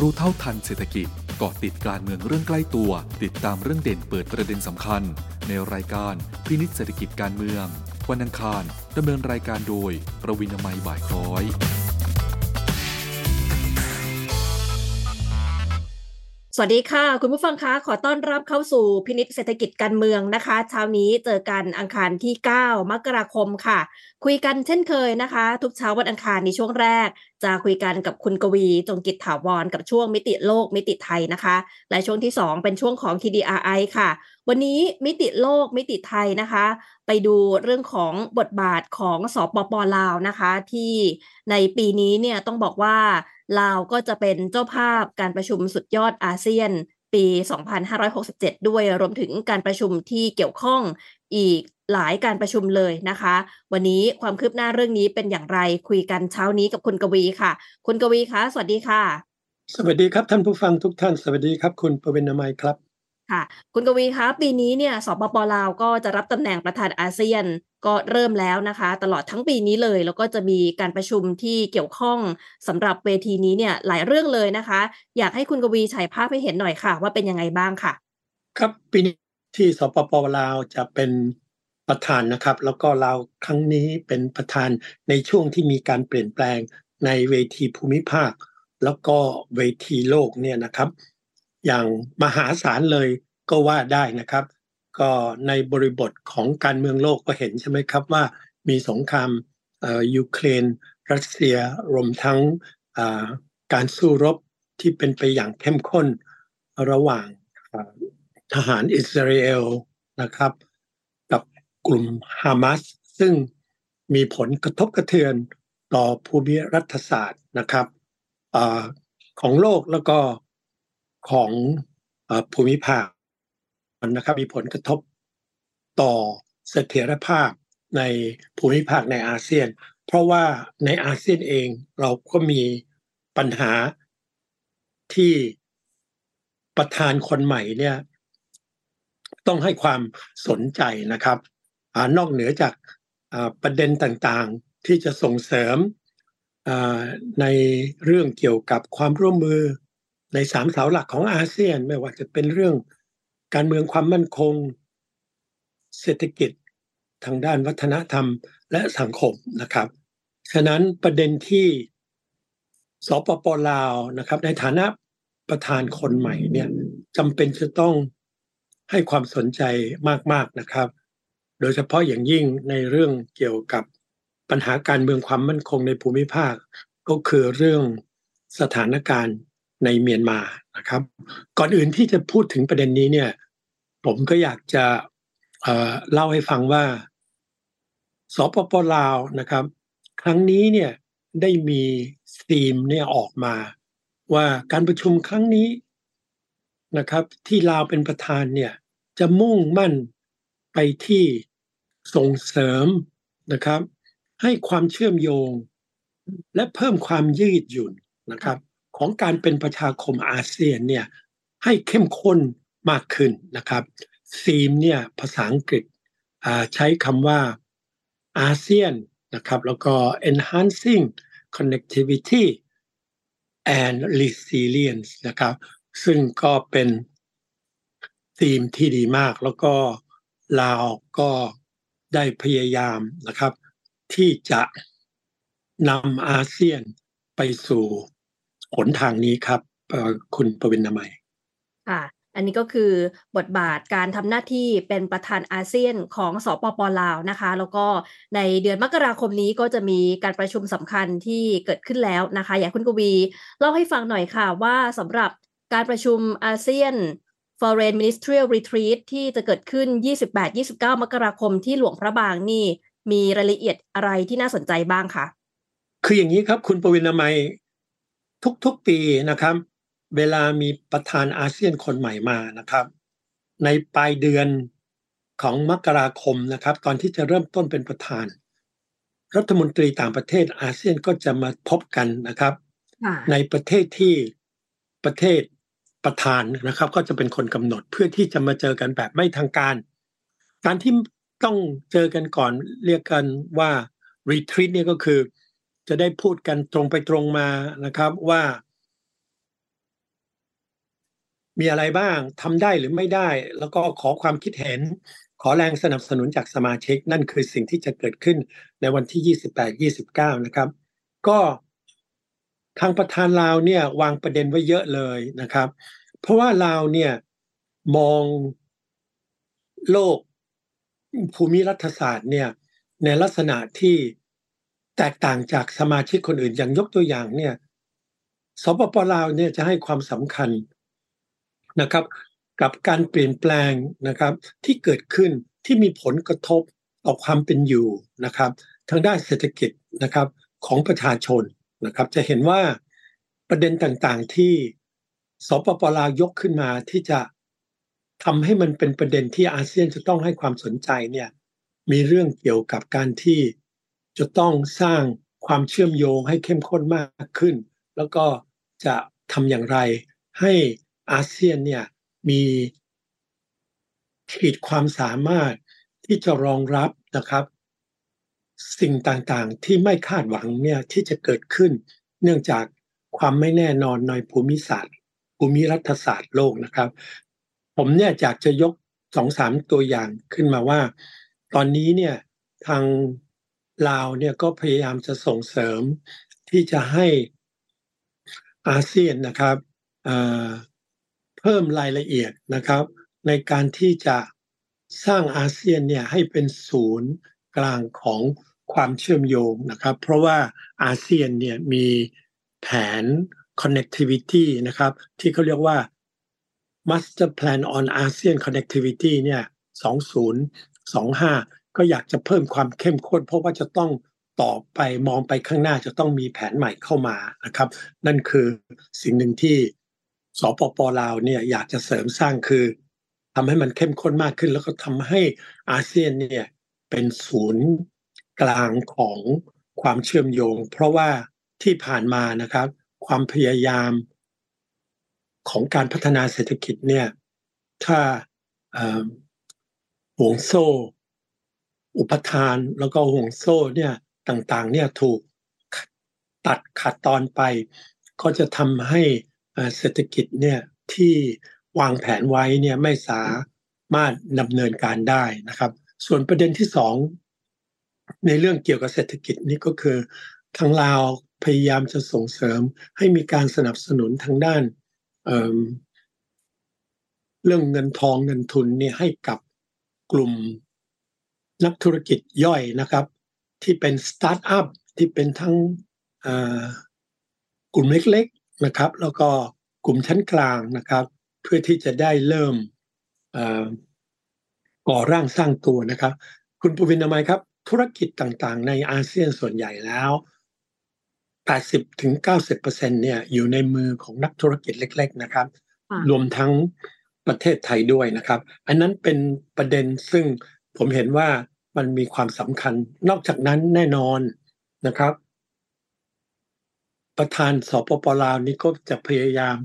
รู้เท่าทันเศรษฐกิจเกาะติดการเมืองเรื่องใกล้ตัว ติดตามเรื่องเด่นเปิดประเด็นสำคัญ ในรายการพินิษเศรษฐกิจการเมือง วันอังคารดำเนินรายการโดย ประวินามัยบ่ายคล้อยสวัสดีค่ะ คุณผู้ฟังคะขอต้อนรับเข้าสู่พินิษเศรษฐกิจการเมืองนะคะเช้านี้เจอกันอังคารที่ 9 มกราคมค่ะ คุยกันเช่นเคยนะคะ ทุกเช้าวันอังคารในช่วงแรก จะคุยกันกับคุณกวีจงกิจถาวรกับช่วงมิติโลกมิติไทยนะคะ และช่วงที่ 2 เป็นช่วงของ TDRI ค่ะ วันนี้มิติโลกมิติไทยนะคะ ไปดูเรื่องของบทบาทของสปปลาวนะคะ ที่ในปีนี้เนี่ยต้องบอกว่าลาวก็จะเป็นเจ้าภาพการประชุมสุดยอดอาเซียนปี 2567 ด้วยรวมถึงการประชุมที่เกี่ยวข้องอีก หลายการประชุมเลยนะคะ วันนี้ความคืบหน้าเรื่องนี้เป็นอย่างไรคุยกันเช้านี้กับคุณกวีค่ะ คุณกวีคะสวัสดีค่ะ สวัสดีครับท่านผู้ฟังทุกท่าน สวัสดีครับ คุณประวินามัยครับค่ะคุณกวีคะปีนี้เนี่ยสปปลาวก็จะรับตำแหน่งประธานอาเซียนก็เริ่มแล้วนะคะ ตลอดทั้งปีนี้เลย แล้วก็จะมีการประชุมที่เกี่ยวข้องสำหรับเวทีนี้เนี่ยหลายเรื่องเลยนะคะ อยากให้คุณกวีฉายภาพให้เห็นหน่อยค่ะ ว่าเป็นยังไงบ้างค่ะ ครับปีนี้ที่สปปลาวจะเป็น ประธานนะครับ แล้วก็ลาครั้งนี้เป็นประธานในช่วงที่มีการเปลี่ยนแปลงในเวทีภูมิภาค แล้วก็เวทีโลกเนี่ยนะครับ อย่างมหาศาลเลยก็ว่าได้นะครับ ก็ในบริบทของการเมืองโลกก็เห็นใช่ไหมครับว่ามีสงครามยูเครน รัสเซียรวมทั้งการสู้รบที่เป็นไปอย่างเข้มข้นระหว่างทหารอิสราเอลนะครับ กลุ่มฮามาสซึ่งมีผลกระทบกระเทือนต่อภูมิรัฐศาสตร์นะครับอของโลกแล้วก็ของอภูมิภาคนะครับมีผลกระทบต่อเสถียรภาพในภูมิภาคในอาเซียน เพราะว่าในอาเซียนเองเราก็มีปัญหาที่ประธานคนใหม่เนี่ยต้องให้ความสนใจนะครับ นอกเหนือจากประเด็นต่างๆที่จะส่งเสริมในเรื่องเกี่ยวกับความร่วมมือในสามเสาหลักของอาเซียนไม่ว่าจะเป็นเรื่องการเมืองความมั่นคง เศรษฐกิจทางด้านวัฒนธรรมและสังคมนะครับ ฉะนั้นประเด็นที่สปปลาวนะครับ ในฐานะประธานคนใหม่เนี่ยจำเป็นจะต้องให้ความสนใจมากๆนะครับ โดยเฉพาะอย่างยิ่งในเรื่องเกี่ยวกับปัญหาการเมืองความมั่นคงในภูมิภาค ก็คือเรื่องสถานการณ์ในเมียนมานะครับ ก่อนอื่นที่จะพูดถึงประเด็นนี้เนี่ย ผมก็อยากจะเเล่าให้ฟังว่าสปปลาวนะครับ ครั้งนี้เนี่ยได้มีธีมเนี่ยออกมา ว่าการประชุมครั้งนี้นะครับ ที่ลาวเป็นประธานเนี่ยจะมุ่งมั่นไปที่ ส่งเสริมนะครับ ให้ความเชื่อมโยง และเพิ่มความยืดหยุ่นนะครับ ของการเป็นประชาคมอาเซียนเนี่ยให้เข้มข้นมากขึ้นนะครับซีมเนี่ยภาษาอังกฤษใช้คำว่าอาเซียนนะครับแล้วก็ enhancing connectivity and resilience นะครับซึ่งก็เป็นธีมที่ดีมากแล้วก็ลาวก็ ได้พยายามนะครับ ที่จะนำอาเซียนไปสู่หนทางนี้ครับคุณประวินนามัยค่ะอันนี้ก็คือบทบาทการทำหน้าที่เป็นประธานอาเซียนของสปปลาวนะคะ แล้วก็ในเดือนมกราคมนี้ก็จะมีการประชุมสำคัญที่เกิดขึ้นแล้วนะคะ อยากคุณกวีเล่าให้ฟังหน่อยค่ะว่าสำหรับการประชุมอาเซียน Foreign Ministerial Retreat ที่จะเกิดขึ้น 28-29 มกราคมที่หลวงพระบางนี่ มีรายละเอียดอะไรที่น่าสนใจบ้างคะคืออย่างนี้ครับ คุณปวินามัยทุกๆปีนะครับ เวลามีประธานอาเซียนคนใหม่มานะครับ ในปลายเดือนของมกราคมนะครับ ตอนที่จะเริ่มต้นเป็นประธาน รัฐมนตรีต่างประเทศอาเซียนก็จะมาพบกันนะครับ ในประเทศที่ประเทศ ประธานนะครับ ก็จะเป็นคนกำหนดเพื่อที่จะมาเจอกันแบบไม่ทางการ การที่ต้องเจอกันก่อนเรียกกันว่า retreat เนี่ยก็คือ จะได้พูดกันตรงไปตรงมานะครับว่า มีอะไรบ้างทำได้หรือไม่ได้ แล้วก็ขอความคิดเห็น ขอแรงสนับสนุนจากสมาชิก นั่นคือสิ่งที่จะเกิดขึ้นในวันที่ 28-29 นะครับ ก็ ทางประธานลาวเนี่ยวางประเด็นไว้เยอะเลยนะครับ เพราะว่าลาวเนี่ยมองโลกภูมิรัฐศาสตร์เนี่ยในลักษณะที่แตกต่างจากสมาชิกคนอื่นอย่างยกตัวอย่างเนี่ยสปปลาวเนี่ยจะให้ความสำคัญนะครับ กับการเปลี่ยนแปลงนะครับ ที่เกิดขึ้นที่มีผลกระทบต่อความเป็นอยู่นะครับ ทางด้านเศรษฐกิจนะครับของประชาชน นะครับ จะเห็นว่าประเด็นต่างๆที่สปปลาวยกขึ้นมาที่จะทำให้มันเป็นประเด็นที่อาเซียนจะต้องให้ความสนใจเนี่ยมีเรื่องเกี่ยวกับการที่จะต้องสร้างความเชื่อมโยงให้เข้มข้นมากขึ้น แล้วก็จะทำอย่างไรให้อาเซียนเนี่ยมีขีดความสามารถที่จะรองรับนะครับ สิ่งต่างๆ ที่ไม่คาดหวังเนี่ยที่จะเกิดขึ้น เนื่องจากความไม่แน่นอนในภูมิศาสตร์ ภูมิรัฐศาสตร์โลกนะครับ ผมเนี่ยอยากจะยกสองสามตัวอย่างขึ้นมาว่า ตอนนี้เนี่ยทางลาวเนี่ยก็พยายามจะส่งเสริมที่จะให้อาเซียนนะครับเพิ่มรายละเอียดนะครับ ในการที่จะสร้างอาเซียนเนี่ยให้เป็นศูนย์กลางของ ความเชื่อมโยงนะครับ เพราะว่าอาเซียนเนี่ยมีแผน connectivity นะครับที่เขาเรียกว่า Master Plan on ASEAN Connectivity เนี่ย2025 ก็อยากจะเพิ่มความเข้มข้น เพราะว่าจะต้องต่อไปมองไปข้างหน้าจะต้องมีแผนใหม่เข้ามานะครับ นั่นคือสิ่งหนึ่งที่สปปลาวเนี่ยอยากจะเสริมสร้างคือทำให้มันเข้มข้นมากขึ้น แล้วก็ทำให้อาเซียนเนี่ยเป็นศูนย์ กลางของความเชื่อมโยง เพราะว่าที่ผ่านมานะครับ ความพยายามของการพัฒนาเศรษฐกิจเนี่ยถ้าห่วงโซ่ อุปทานแล้วก็ห่วงโซ่เนี่ยต่างๆเนี่ยถูกตัดขาดตอนไป ก็จะทำให้เศรษฐกิจเนี่ยที่วางแผนไว้เนี่ยไม่สามารถดำเนินการได้นะครับ ส่วนประเด็นที่สอง ในเรื่องเกี่ยวกับเศรษฐกิจนี่ก็คือทางลาวพยายามจะส่งเสริมให้มีการสนับสนุนทางด้านเเรื่องเงินทองเงินทุนนี่ให้กับกลุ่มนักธุรกิจย่อยนะครับ ที่เป็นสตาร์ทอัพที่เป็นทั้งกลุ่มเล็กๆนะครับ แล้วก็กลุ่มชั้นกลางนะครับ เพื่อที่จะได้เริ่มก่อร่างสร้างตัวนะครับ คุณปวินามัยครับ ธุรกิจต่างๆ ในอาเซียนส่วนใหญ่แล้ว 80ถึง90เปอร์เซ็นเนี่ยอยู่ในมือของนักธุรกิจเล็ก ๆ นะครับ รวมทั้งประเทศไทยด้วยนะครับ อันนั้นเป็นประเด็นซึ่งผมเห็นว่ามันมีความสำคัญ นอกจากนั้นแน่นอนนะครับ ประธานสปปลาวนี่ก็จะพยายาม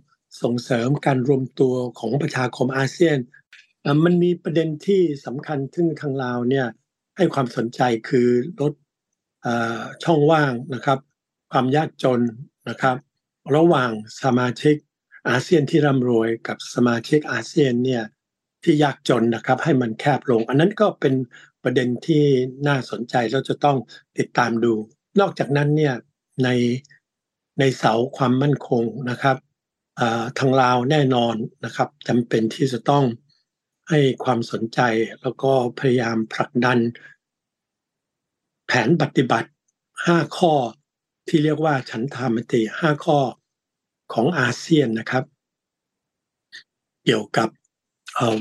ส่งเสริมการรวมตัวของประชาคมอาเซียน มันมีประเด็นที่สำคัญซึ่งทางลาวเนี่ย ให้ความสนใจคือลดช่องว่างนะครับ ความยากจนนะครับ ระหว่างสมาชิกอาเซียนที่ร่ำรวยกับสมาชิกอาเซียนเนี่ยที่ยากจนนะครับให้มันแคบลง อันนั้นก็เป็นประเด็นที่น่าสนใจเราจะต้องติดตามดู นอกจากนั้นเนี่ยในในเสาความมั่นคงนะครับทางลาวแน่นอนนะครับจำเป็นที่จะต้อง ให้ความสนใจแล้วก็พยายามผลักดัน แผนปฏิบัติ 5 ข้อที่เรียกว่าฉันทามติ 5 ข้อของอาเซียนนะครับ เกี่ยวกับ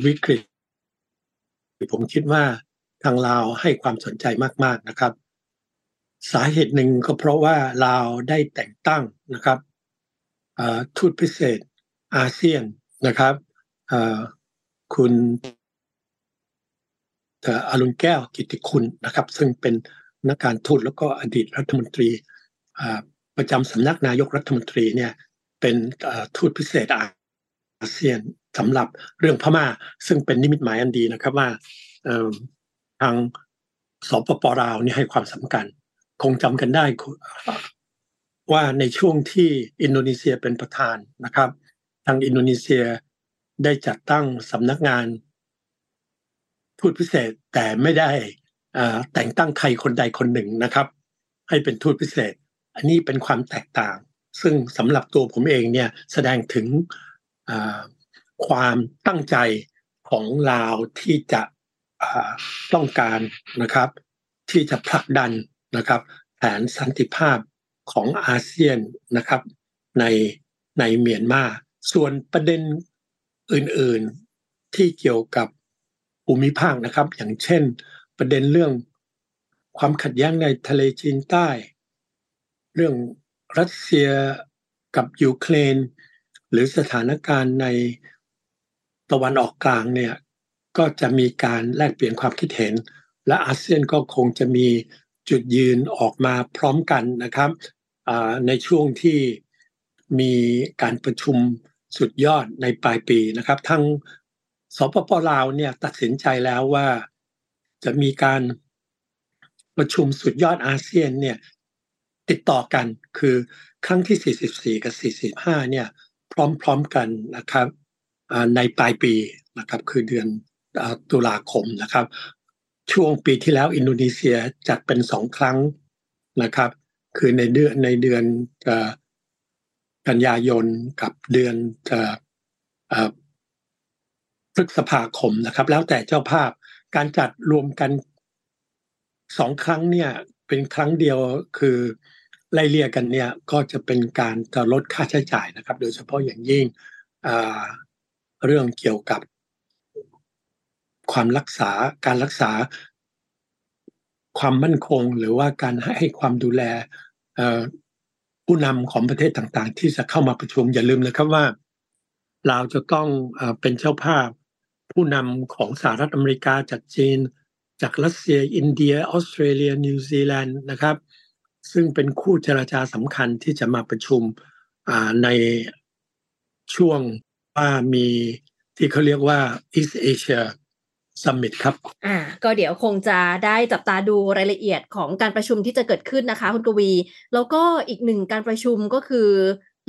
วิกฤต ผมคิดว่าทางลาวให้ความสนใจมากๆนะครับ สาเหตุหนึ่งก็เพราะว่าลาวได้แต่งตั้งนะครับทูตพิเศษอาเซียนนะครับ คุณอรุณแก้วกิติคุณนะครับ ซึ่งเป็นนักการทูตแล้วก็อดีตรัฐมนตรีประจำสำนักนายกรัฐมนตรีเนี่ยเป็นทูตพิเศษอาเซียนสำหรับเรื่องพม่า ซึ่งเป็นนิมิตหมายอันดีนะครับว่าทางสปปลาวนี่ให้ความสำคัญ คงจำกันได้ว่าในช่วงที่อินโดนีเซียเป็นประธานนะครับ ทางอินโดนีเซีย ได้จัดตั้งสำนักงานทูตพิเศษแต่ไม่ได้แต่งตั้งใครคนใดคนหนึ่งนะครับ ให้เป็นทูตพิเศษ อันนี้เป็นความแตกต่าง ซึ่งสำหรับตัวผมเองเนี่ยแสดงถึงความตั้งใจของลาวที่จะต้องการนะครับ ที่จะผลักดันนะครับ แผนสันติภาพของอาเซียนนะครับ ในในเมียนมาส่วนประเด็น อื่นๆที่เกี่ยวกับภูมิภาคนะครับ อย่างเช่น ประเด็นเรื่องความขัดแย้งในทะเลจีนใต้ เรื่องรัสเซียกับยูเครน หรือสถานการณ์ในตะวันออกกลางเนี่ยก็จะมีการแลกเปลี่ยนความคิดเห็น และอาเซียนก็คงจะมีจุดยืนออกมาพร้อมกันนะครับในช่วงที่มีการประชุม สุดยอดในปลายปีนะครับทั้งสปปลาวเนี่ยตัดสินใจแล้วว่าจะมีการประชุมสุดยอดอาเซียนเนี่ยติดต่อกันคือครั้งที่ 44 กับ 45 เนี่ยพร้อมๆกันนะครับในปลายปีนะครับคือเดือนตุลาคมนะครับ ช่วงปีที่แล้วอินโดนีเซียจัดเป็นสองครั้งนะครับ คือในเดือนในเดือน กันยายนกับเดือนพฤษภาคมนะครับ แล้วแต่เจ้าภาพการจัดรวมกันสองครั้งเนี่ยเป็นครั้งเดียวคือไล่เลี่ยกันเนี่ยก็จะเป็นการจะลดค่าใช้จ่ายนะครับ โดยเฉพาะอย่างยิ่งเรื่องเกี่ยวกับความรักษาการรักษาความมั่นคง หรือว่าการให้ความดูแล ผู้นำของประเทศต่างๆ ที่จะเข้ามาประชุมอย่าลืมนะครับว่าเราจะต้องเป็นเจ้าภาพ ผู้นำของสหรัฐอเมริกาจากจีน จากรัสเซีย อินเดียออสเตรเลีย นิวซีแลนด์นะครับ ซึ่งเป็นคู่เจรจาสำคัญที่จะมาประชุมในช่วงว่ามีที่เขาเรียกว่า East Asia ซัมมิตครับ อ่า ก็เดี๋ยวคงจะได้จับตาดูรายละเอียดของการประชุมที่จะเกิดขึ้นนะคะคุณกวี แล้วก็อีกหนึ่งการประชุมก็คือ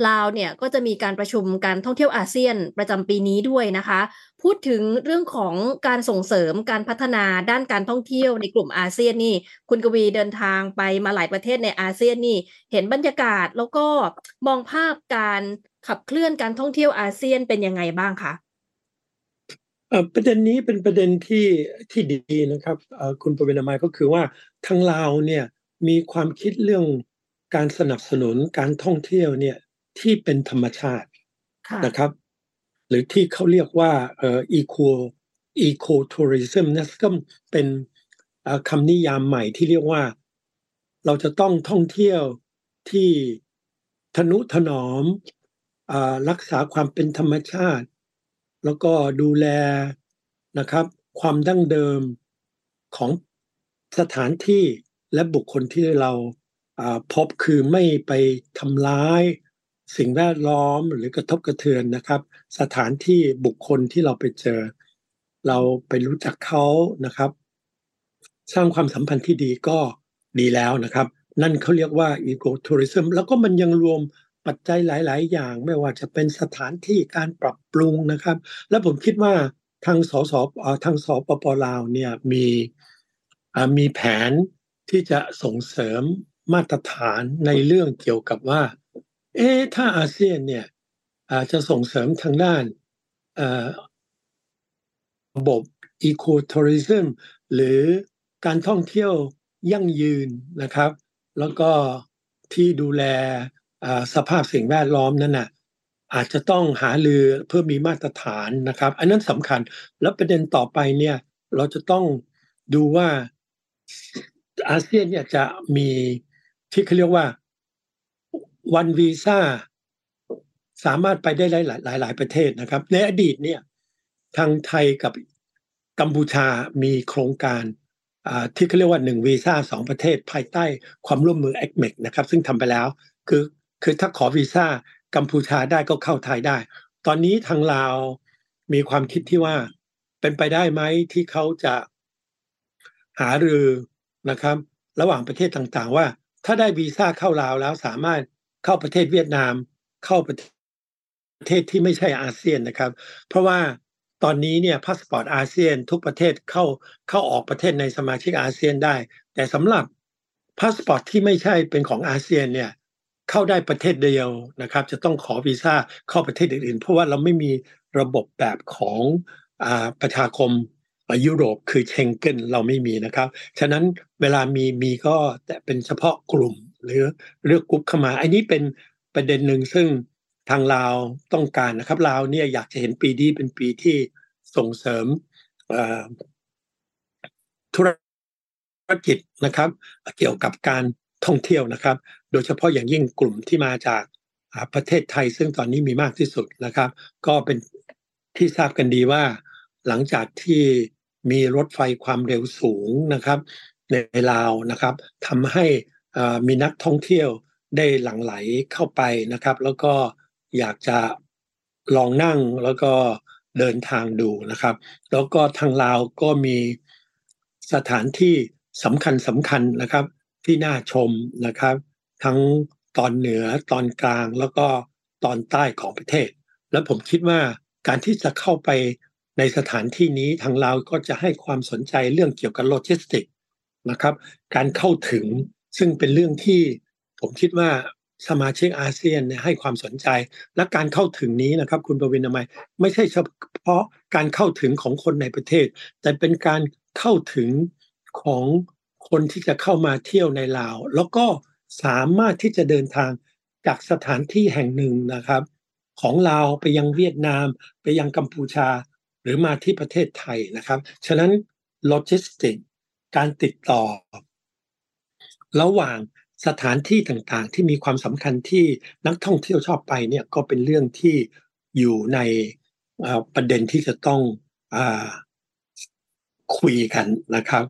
ลาวเนี่ยก็จะมีการประชุมการท่องเที่ยวอาเซียนประจำปีนี้ด้วยนะคะ พูดถึงเรื่องของการส่งเสริมการพัฒนาด้านการท่องเที่ยวในกลุ่มอาเซียนนี่ คุณกวีเดินทางไปมาหลายประเทศในอาเซียนนี่ เห็นบรรยากาศแล้วก็มองภาพการขับเคลื่อนการท่องเที่ยวอาเซียนเป็นยังไงบ้างคะ ประเด็นนี้เป็นประเด็นที่ที่ดีนะครับคุณประเวณมายก็คือว่าทางลาวเนี่ยมีความคิดเรื่องการสนับสนุนการท่องเที่ยวเนี่ยที่เป็นธรรมชาตินะครับ หรือที่เขาเรียกว่าเอ่อ eco eco tourism นะก็เป็นคำนิยามใหม่ที่เรียกว่า เราจะต้องท่องเที่ยวที่ทนุถนอมอรักษาความเป็นธรรมชาติ แล้วก็ดูแลนะครับ ความดั้งเดิมของสถานที่และบุคคลที่เราพบคือไม่ไปทำร้าย สิ่งแวดล้อมหรือกระทบกระเทือนนะครับ สถานที่บุคคลที่เราไปเจอ เราไปรู้จักเขานะครับ สร้างความสัมพันธ์ที่ดีก็ดีแล้วนะครับ นั่นเขาเรียกว่าอีโกทัวริซึมแล้วก็มันยังรวม ปัจจัยหลาย ๆ อย่าง ไม่ว่าจะเป็นสถานที่การปรับปรุงนะครับ และผมคิดว่าทางสสทางสปปลาวเนี่ยมีมีแผนที่จะส่งเสริมมาตรฐานในเรื่องเกี่ยวกับว่า เอ๊ถ้าอาเซียนเนี่ยอาจะส่งเสริมทางด้านระบบอีโคทัวริซึมหรือการท่องเที่ยวยั่งยืนนะครับ แล้วก็ที่ดูแล สภาพสิ่งแวดล้อมนั่นน่ะอาจจะต้องหาลือเพื่อมีมาตรฐานนะครับ อันนั้นสำคัญแล้วประเด็นต่อไปเนี่ยเราจะต้องดูว่าอาเซียนเนี่ยจะมีที่เขาเรียกว่าวันวีซ่าสามารถไปได้หลายหลายหลายประเทศนะครับ ในอดีตเนี่ยทางไทยกับกัมพูชามีโครงการที่เขาเรียกว่าหนึ่งวีซ่าสองประเทศภายใต้ความร่วมมือเอ็กเมกนะครับ ซึ่งทำไปแล้วคือ คือถ้าขอวีซ่ากัมพูชาได้ก็เข้าไทยได้ ตอนนี้ทางลาวมีความคิดที่ว่าเป็นไปได้ไหมที่เขาจะหารือนะครับ ระหว่างประเทศต่างๆ ว่า ถ้าได้วีซ่าเข้าลาวแล้วสามารถเข้าประเทศเวียดนามเข้าประเทศเทศที่ไม่ใช่อาเซียนนะครับ เพราะว่าตอนนี้เนี่ยพาสปอร์ตอาเซียนทุกประเทศเข้าเข้าออกประเทศในสมาชิกอาเซียนได้ แต่สำหรับพาสปอร์ตที่ไม่ใช่เป็นของอาเซียนเนี่ย เข้าได้ประเทศเดียวนะครับ จะต้องขอวีซ่าเข้าประเทศอื่นๆ เพราะว่าเราไม่มีระบบแบบของอาประชาคมยุโรปคือเชงเก้นเราไม่มีนะครับ ฉะนั้นเวลามีมีก็แต่เป็นเฉพาะกลุ่มหรือเลือกกลุ่มเข้ามา อันนี้เป็นประเด็นหนึ่งซึ่งทางลาวต้องการนะครับลาวเนี่ยอยากจะเห็นปีนี้เป็นปีที่ส่งเสริมธุรกิจนะครับ เกี่ยวกับการท่องเที่ยวนะครับ โดยเฉพาะอย่างยิ่งกลุ่มที่มาจากประเทศไทย ซึ่งตอนนี้มีมากที่สุดนะครับ ก็เป็นที่ทราบกันดีว่า หลังจากที่มีรถไฟความเร็วสูงนะครับ ในลาวนะครับทำให้มีนักท่องเที่ยวได้หลั่งไหลเข้าไปนะครับ แล้วก็อยากจะลองนั่งแล้วก็เดินทางดูนะครับ แล้วก็ทางลาวก็มีสถานที่สำคัญสำคัญนะครับที่น่าชมนะครับ ทั้งตอนเหนือตอนกลางแล้วก็ตอนใต้ของประเทศ และผมคิดว่าการที่จะเข้าไปในสถานที่นี้ทางลาก็จะให้ความสนใจเรื่องเกี่ยวกับโลจิสติกนะครับ การเข้าถึงซึ่งเป็นเรื่องที่ผมคิดว่าสมาชิกอาเซียนให้ความสนใจ และการเข้าถึงนี้นะครับ คุณประวินทำไมไม่ใช่เฉพาะการเข้าถึงของคนในประเทศ แต่เป็นการเข้าถึงของคนที่จะเข้ามาเที่ยวในลาว แล้วก็ สามารถที่จะเดินทางจากสถานที่แห่งหนึ่งนะครับ ของลาวไปยังเวียดนาม ไปยังกัมพูชา หรือมาที่ประเทศไทยนะครับ ฉะนั้นโลจิสติกการติดต่อ ระหว่างสถานที่ต่างๆ ที่มีความสำคัญที่นักท่องเที่ยวชอบไปเนี่ยก็เป็นเรื่องที่อยู่ในประเด็นที่จะต้องอคุยกันนะครับ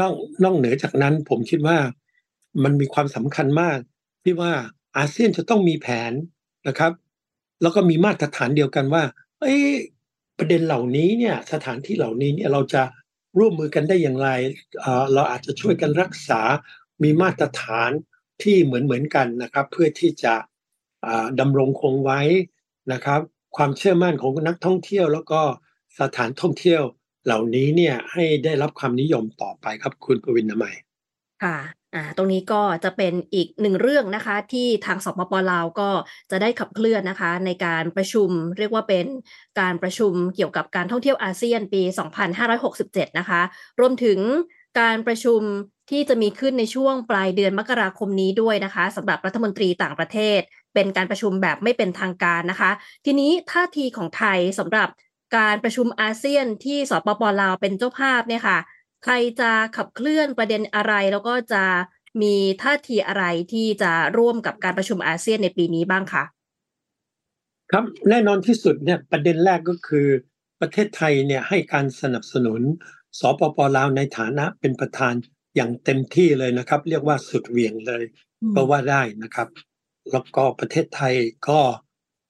นอกนอกเหนือจากนั้นผมคิดว่า มันมีความสำคัญมาก ที่ว่าอาเซียนจะต้องมีแผนนะครับ แล้วก็มีมาตรฐานเดียวกันว่า เอ้ประเด็นเหล่านี้เนี่ยสถานที่เหล่านี้เนี่ยเราจะร่วมมือกันได้อย่างไรเราอาจจะช่วยกันรักษา มีมาตรฐานที่เหมือนเหมือนกันนะครับ เพื่อที่จะดำรงคงไว้นะครับ ความเชื่อมั่นของนักท่องเที่ยว แล้วก็สถานท่องเที่ยวเหล่านี้เนี่ยให้ได้รับความนิยมต่อไปครับคุณปวินนามัยค่ะ อ่าตรงนี้ก็จะเป็นอีกหนึ่งเรื่องนะคะ ที่ทางสปปลาวก็จะได้ขับเคลื่อนนะคะ ในการประชุมเรียกว่าเป็นการประชุมเกี่ยวกับการท่องเที่ยวอาเซียนปี 2567 นะคะ รวมถึงการประชุมที่จะมีขึ้นในช่วงปลายเดือนมกราคมนี้ด้วยนะคะสำหรับรัฐมนตรีต่างประเทศ เป็นการประชุมแบบไม่เป็นทางการนะคะ ทีนี้ท่าทีของไทยสำหรับการประชุมอาเซียนที่สปปลาวเป็นเจ้าภาพเนี่ยค่ะ ใครจะขับเคลื่อนประเด็นอะไร แล้วก็จะมีท่าทีอะไรที่จะร่วมกับการประชุมอาเซียนในปีนี้บ้างคะครับแน่นอนที่สุดเนี่ยประเด็นแรกก็คือ ประเทศไทยเนี่ยให้การสนับสนุนสปปลาวในฐานะเป็นประธานอย่างเต็มที่เลยนะครับ เรียกว่าสุดเวียงเลยก็ว่าได้นะครับ แล้วก็ประเทศไทยก็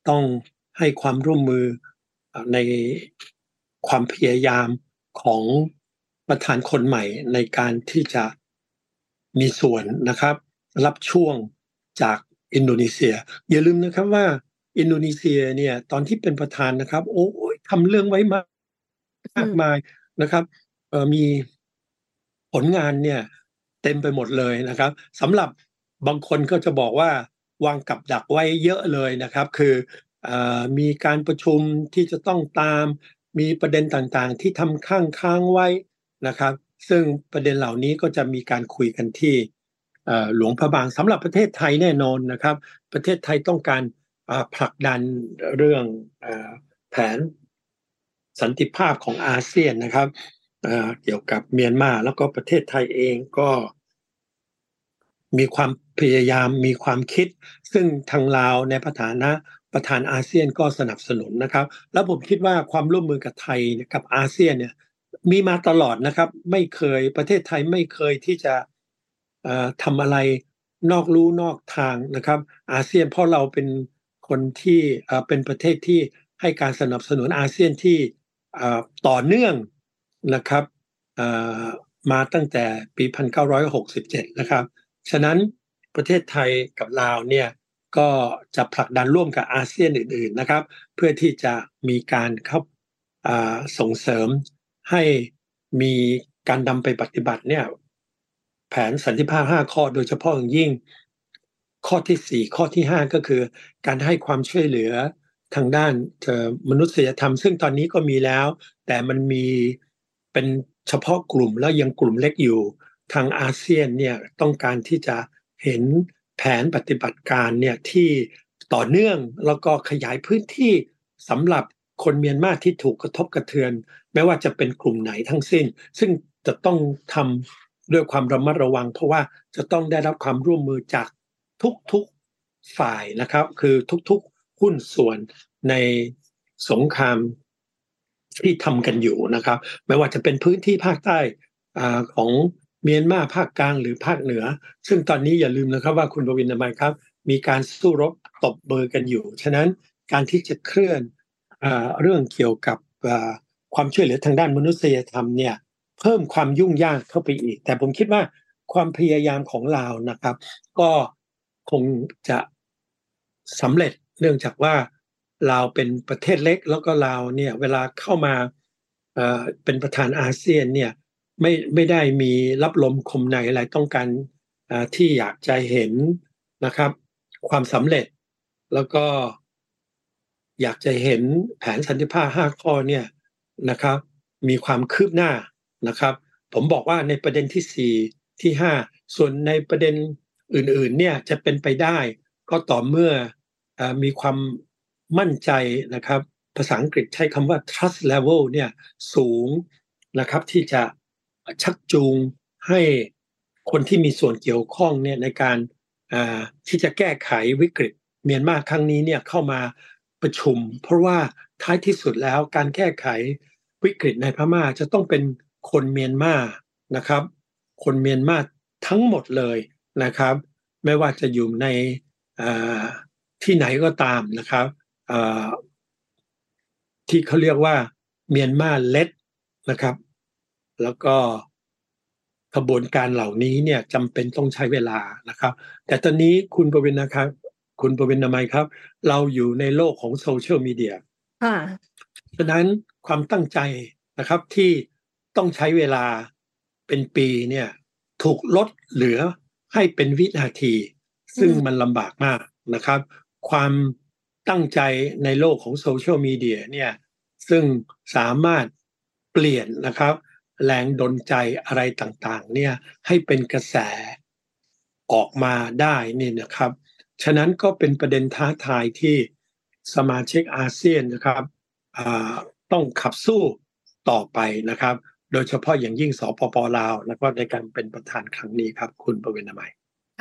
ต้องให้ความร่วมมือในความพยายามของ ประธานคนใหม่ในการที่จะมีส่วนนะครับ รับช่วงจากอินโดนีเซีย อย่าลืมนะครับว่าอินโดนีเซียเนี่ยตอนที่เป็นประธานนะครับ โอ้ยทำเรื่องไว้มากมายนะครับมีผลงานเนี่ยเต็มไปหมดเลยนะครับสำหรับบางคนก็จะบอกว่าวางกับดักไว้เยอะเลยนะครับ คืออมีการประชุมที่จะต้องตาม มีประเด็นต่างๆ ที่ทำข้างค้างไว้ นะครับ ซึ่งประเด็นเหล่านี้ก็จะมีการคุยกันที่หลวงพระบางสำหรับประเทศไทยแน่นอนนะครับ ประเทศไทยต้องการผลักดันเรื่องแผนสันติภาพของอาเซียนนะครับเกี่ยวกับเมียนมาแล้วก็ประเทศไทยเองก็มีความพยายามมีความคิด ซึ่งทางลาวในประธานะประธานอาเซียนก็สนับสนุนนะครับ แล้วผมคิดว่าความร่วมมือกับไทยกับอาเซียนเนี่ย มีมาตลอดนะครับ ไม่เคยประเทศไทยไม่เคยที่จะทำอะไรนอกรู้นอกทางนะครับ อาเซียนเพราะเราเป็นคนที่เป็นประเทศที่ให้การสนับสนุนอาเซียนที่ต่อเนื่องนะครับมาตั้งแต่ปี 1967 นะครับ ฉะนั้นประเทศไทยกับลาวเนี่ยก็จะผลักดันร่วมกับอาเซียนอื่น ๆนะครับ เพื่อที่จะมีการเข้าส่งเสริม ให้มีการนำไปปฏิบัติเนี่ยแผนสันติภาพ 5 ข้อ โดยเฉพาะอย่างยิ่งข้อที่ 4 ข้อที่ 5 ก็คือ การให้ความช่วยเหลือทางด้านมนุษยธรรม ซึ่งตอนนี้ก็มีแล้ว แต่มันมีเป็นเฉพาะกลุ่มแล้วยังกลุ่มเล็กอยู่ทางอาเซียนเนี่ยต้องการที่จะเห็นแผนปฏิบัติการเนี่ยที่ต่อเนื่องแล้วก็ขยายพื้นที่สำหรับคนเมียนมาที่ถูกกระทบกระเทือน ไม่ว่าจะเป็นกลุ่มไหนทั้งสิ้น ซึ่งจะต้องทำด้วยความระมัดระวัง เพราะว่าจะต้องได้รับความร่วมมือจากทุกๆฝ่ายนะครับ คือทุกๆหุ้นส่วนในสงครามที่ทำกันอยู่นะครับ ไม่ว่าจะเป็นพื้นที่ภาคใต้อของเมียนมาภาคกลางหรือภาคเหนือ ซึ่งตอนนี้อย่าลืมนะครับว่าคุณประวินทำไมครับ มีการสู้รบตบเบอร์กันอยู่ ฉะนั้นการที่จะเคลื่อนเรื่องเกี่ยวกับ ความช่วยเหลือทางด้านมนุษยธรรมเนี่ยเพิ่มความยุ่งยากเข้าไปอีก แต่ผมคิดว่าความพยายามของเรานะครับ ก็คงจะสำเร็จเนื่องจากว่าเราเป็นประเทศเล็กแล้วก็เราเนี่ยเวลาเข้ามาเป็นประธานอาเซียนเนี่ยไม่ไม่ได้มีรับลมคมในอะไรต้องการที่อยากจะเห็นนะครับ ความสำเร็จแล้วก็อยากจะเห็นแผนสันติภาพห้าข้อเนี่ย นะครับ มีความคืบหน้านะครับ ผมบอกว่าในประเด็นที่สี่ที่ห้าส่วนในประเด็นอื่นๆเนี่ยจะเป็นไปได้ ก็ต่อเมื่ออมีความมั่นใจนะครับ ภาษาอังกฤษใช้คำว่า trust level เนี่ยสูงนะครับที่จะชักจูงให้คนที่มีส่วนเกี่ยวข้องเนี่ยในการที่จะแก้ไขวิกฤตเมียนมาครั้งนี้เนี่ยเข้ามาประชุม เพราะว่า ท้ายที่สุดแล้วการแก้ไขวิกฤตในพม่าจะต้องเป็นคนเมียนมานะครับ คนเมียนมาทั้งหมดเลยนะครับ ไม่ว่าจะอยู่ในที่ไหนก็ตามนะครับที่เขาเรียกว่าเมียนมาเล็ดนะครับ แล้วก็กระบวนการเหล่านี้เนี่ยจำเป็นต้องใช้เวลานะครับ แต่ตอนนี้คุณประวินนะครับ คุณประวินทำไมครับ เราอยู่ในโลกของโซเชียลมีเดีย ค่ะฉะนั้นความตั้งใจนะครับที่ต้องใช้เวลาเป็นปีเนี่ยถูกลดเหลือให้เป็นวินาที ซึ่งมันลำบากมากนะครับ ความตั้งใจในโลกของโซเชียลมีเดียเนี่ยซึ่งสามารถเปลี่ยนนะครับ แรงดนใจอะไรต่างๆเนี่ยให้เป็นกระแสออกมาได้นี่นะครับ ฉะนั้นก็เป็นประเด็นท้าทายที่ สมาชิกอาเซียนนะครับต้องขับสู้ต่อไปนะครับ โดยเฉพาะอย่างยิ่งสปปลาว แล้วก็ในการเป็นประธานครั้งนี้ครับ คุณประเวณใหม่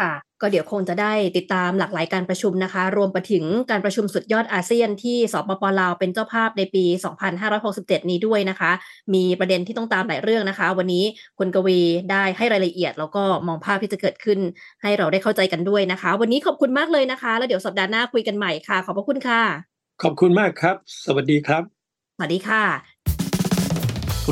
ค่ะก็เดี๋ยวคงจะได้ติดตามหลากหลายการประชุมนะคะ รวมไปถึงการประชุมสุดยอดอาเซียนที่สปปลาวเป็นเจ้าภาพในปี 2567 นี้ด้วยนะคะ มีประเด็นที่ต้องตามหลายเรื่องนะคะ วันนี้คุณกวีได้ให้รายละเอียด แล้วก็มองภาพที่จะเกิดขึ้น ให้เราได้เข้าใจกันด้วยนะคะ วันนี้ขอบคุณมากเลยนะคะ แล้วเดี๋ยวสัปดาห์หน้าคุยกันใหม่ค่ะ ขอบพระคุณค่ะ ขอบคุณมากครับ สวัสดีครับ สวัสดีค่ะ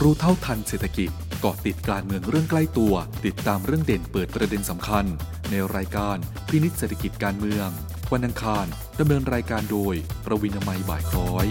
รู้เท่าทันเศรษฐกิจกาะติดการเมืองเรื่องใกล้ตัว ติดตามเรื่องเด่นเปิดประเด็นสำคัญ ในรายการพินิษเศรษฐกิจการเมือง วันอังคารดำเนินรายการโดย ประวินามัยบ่ายคล้อย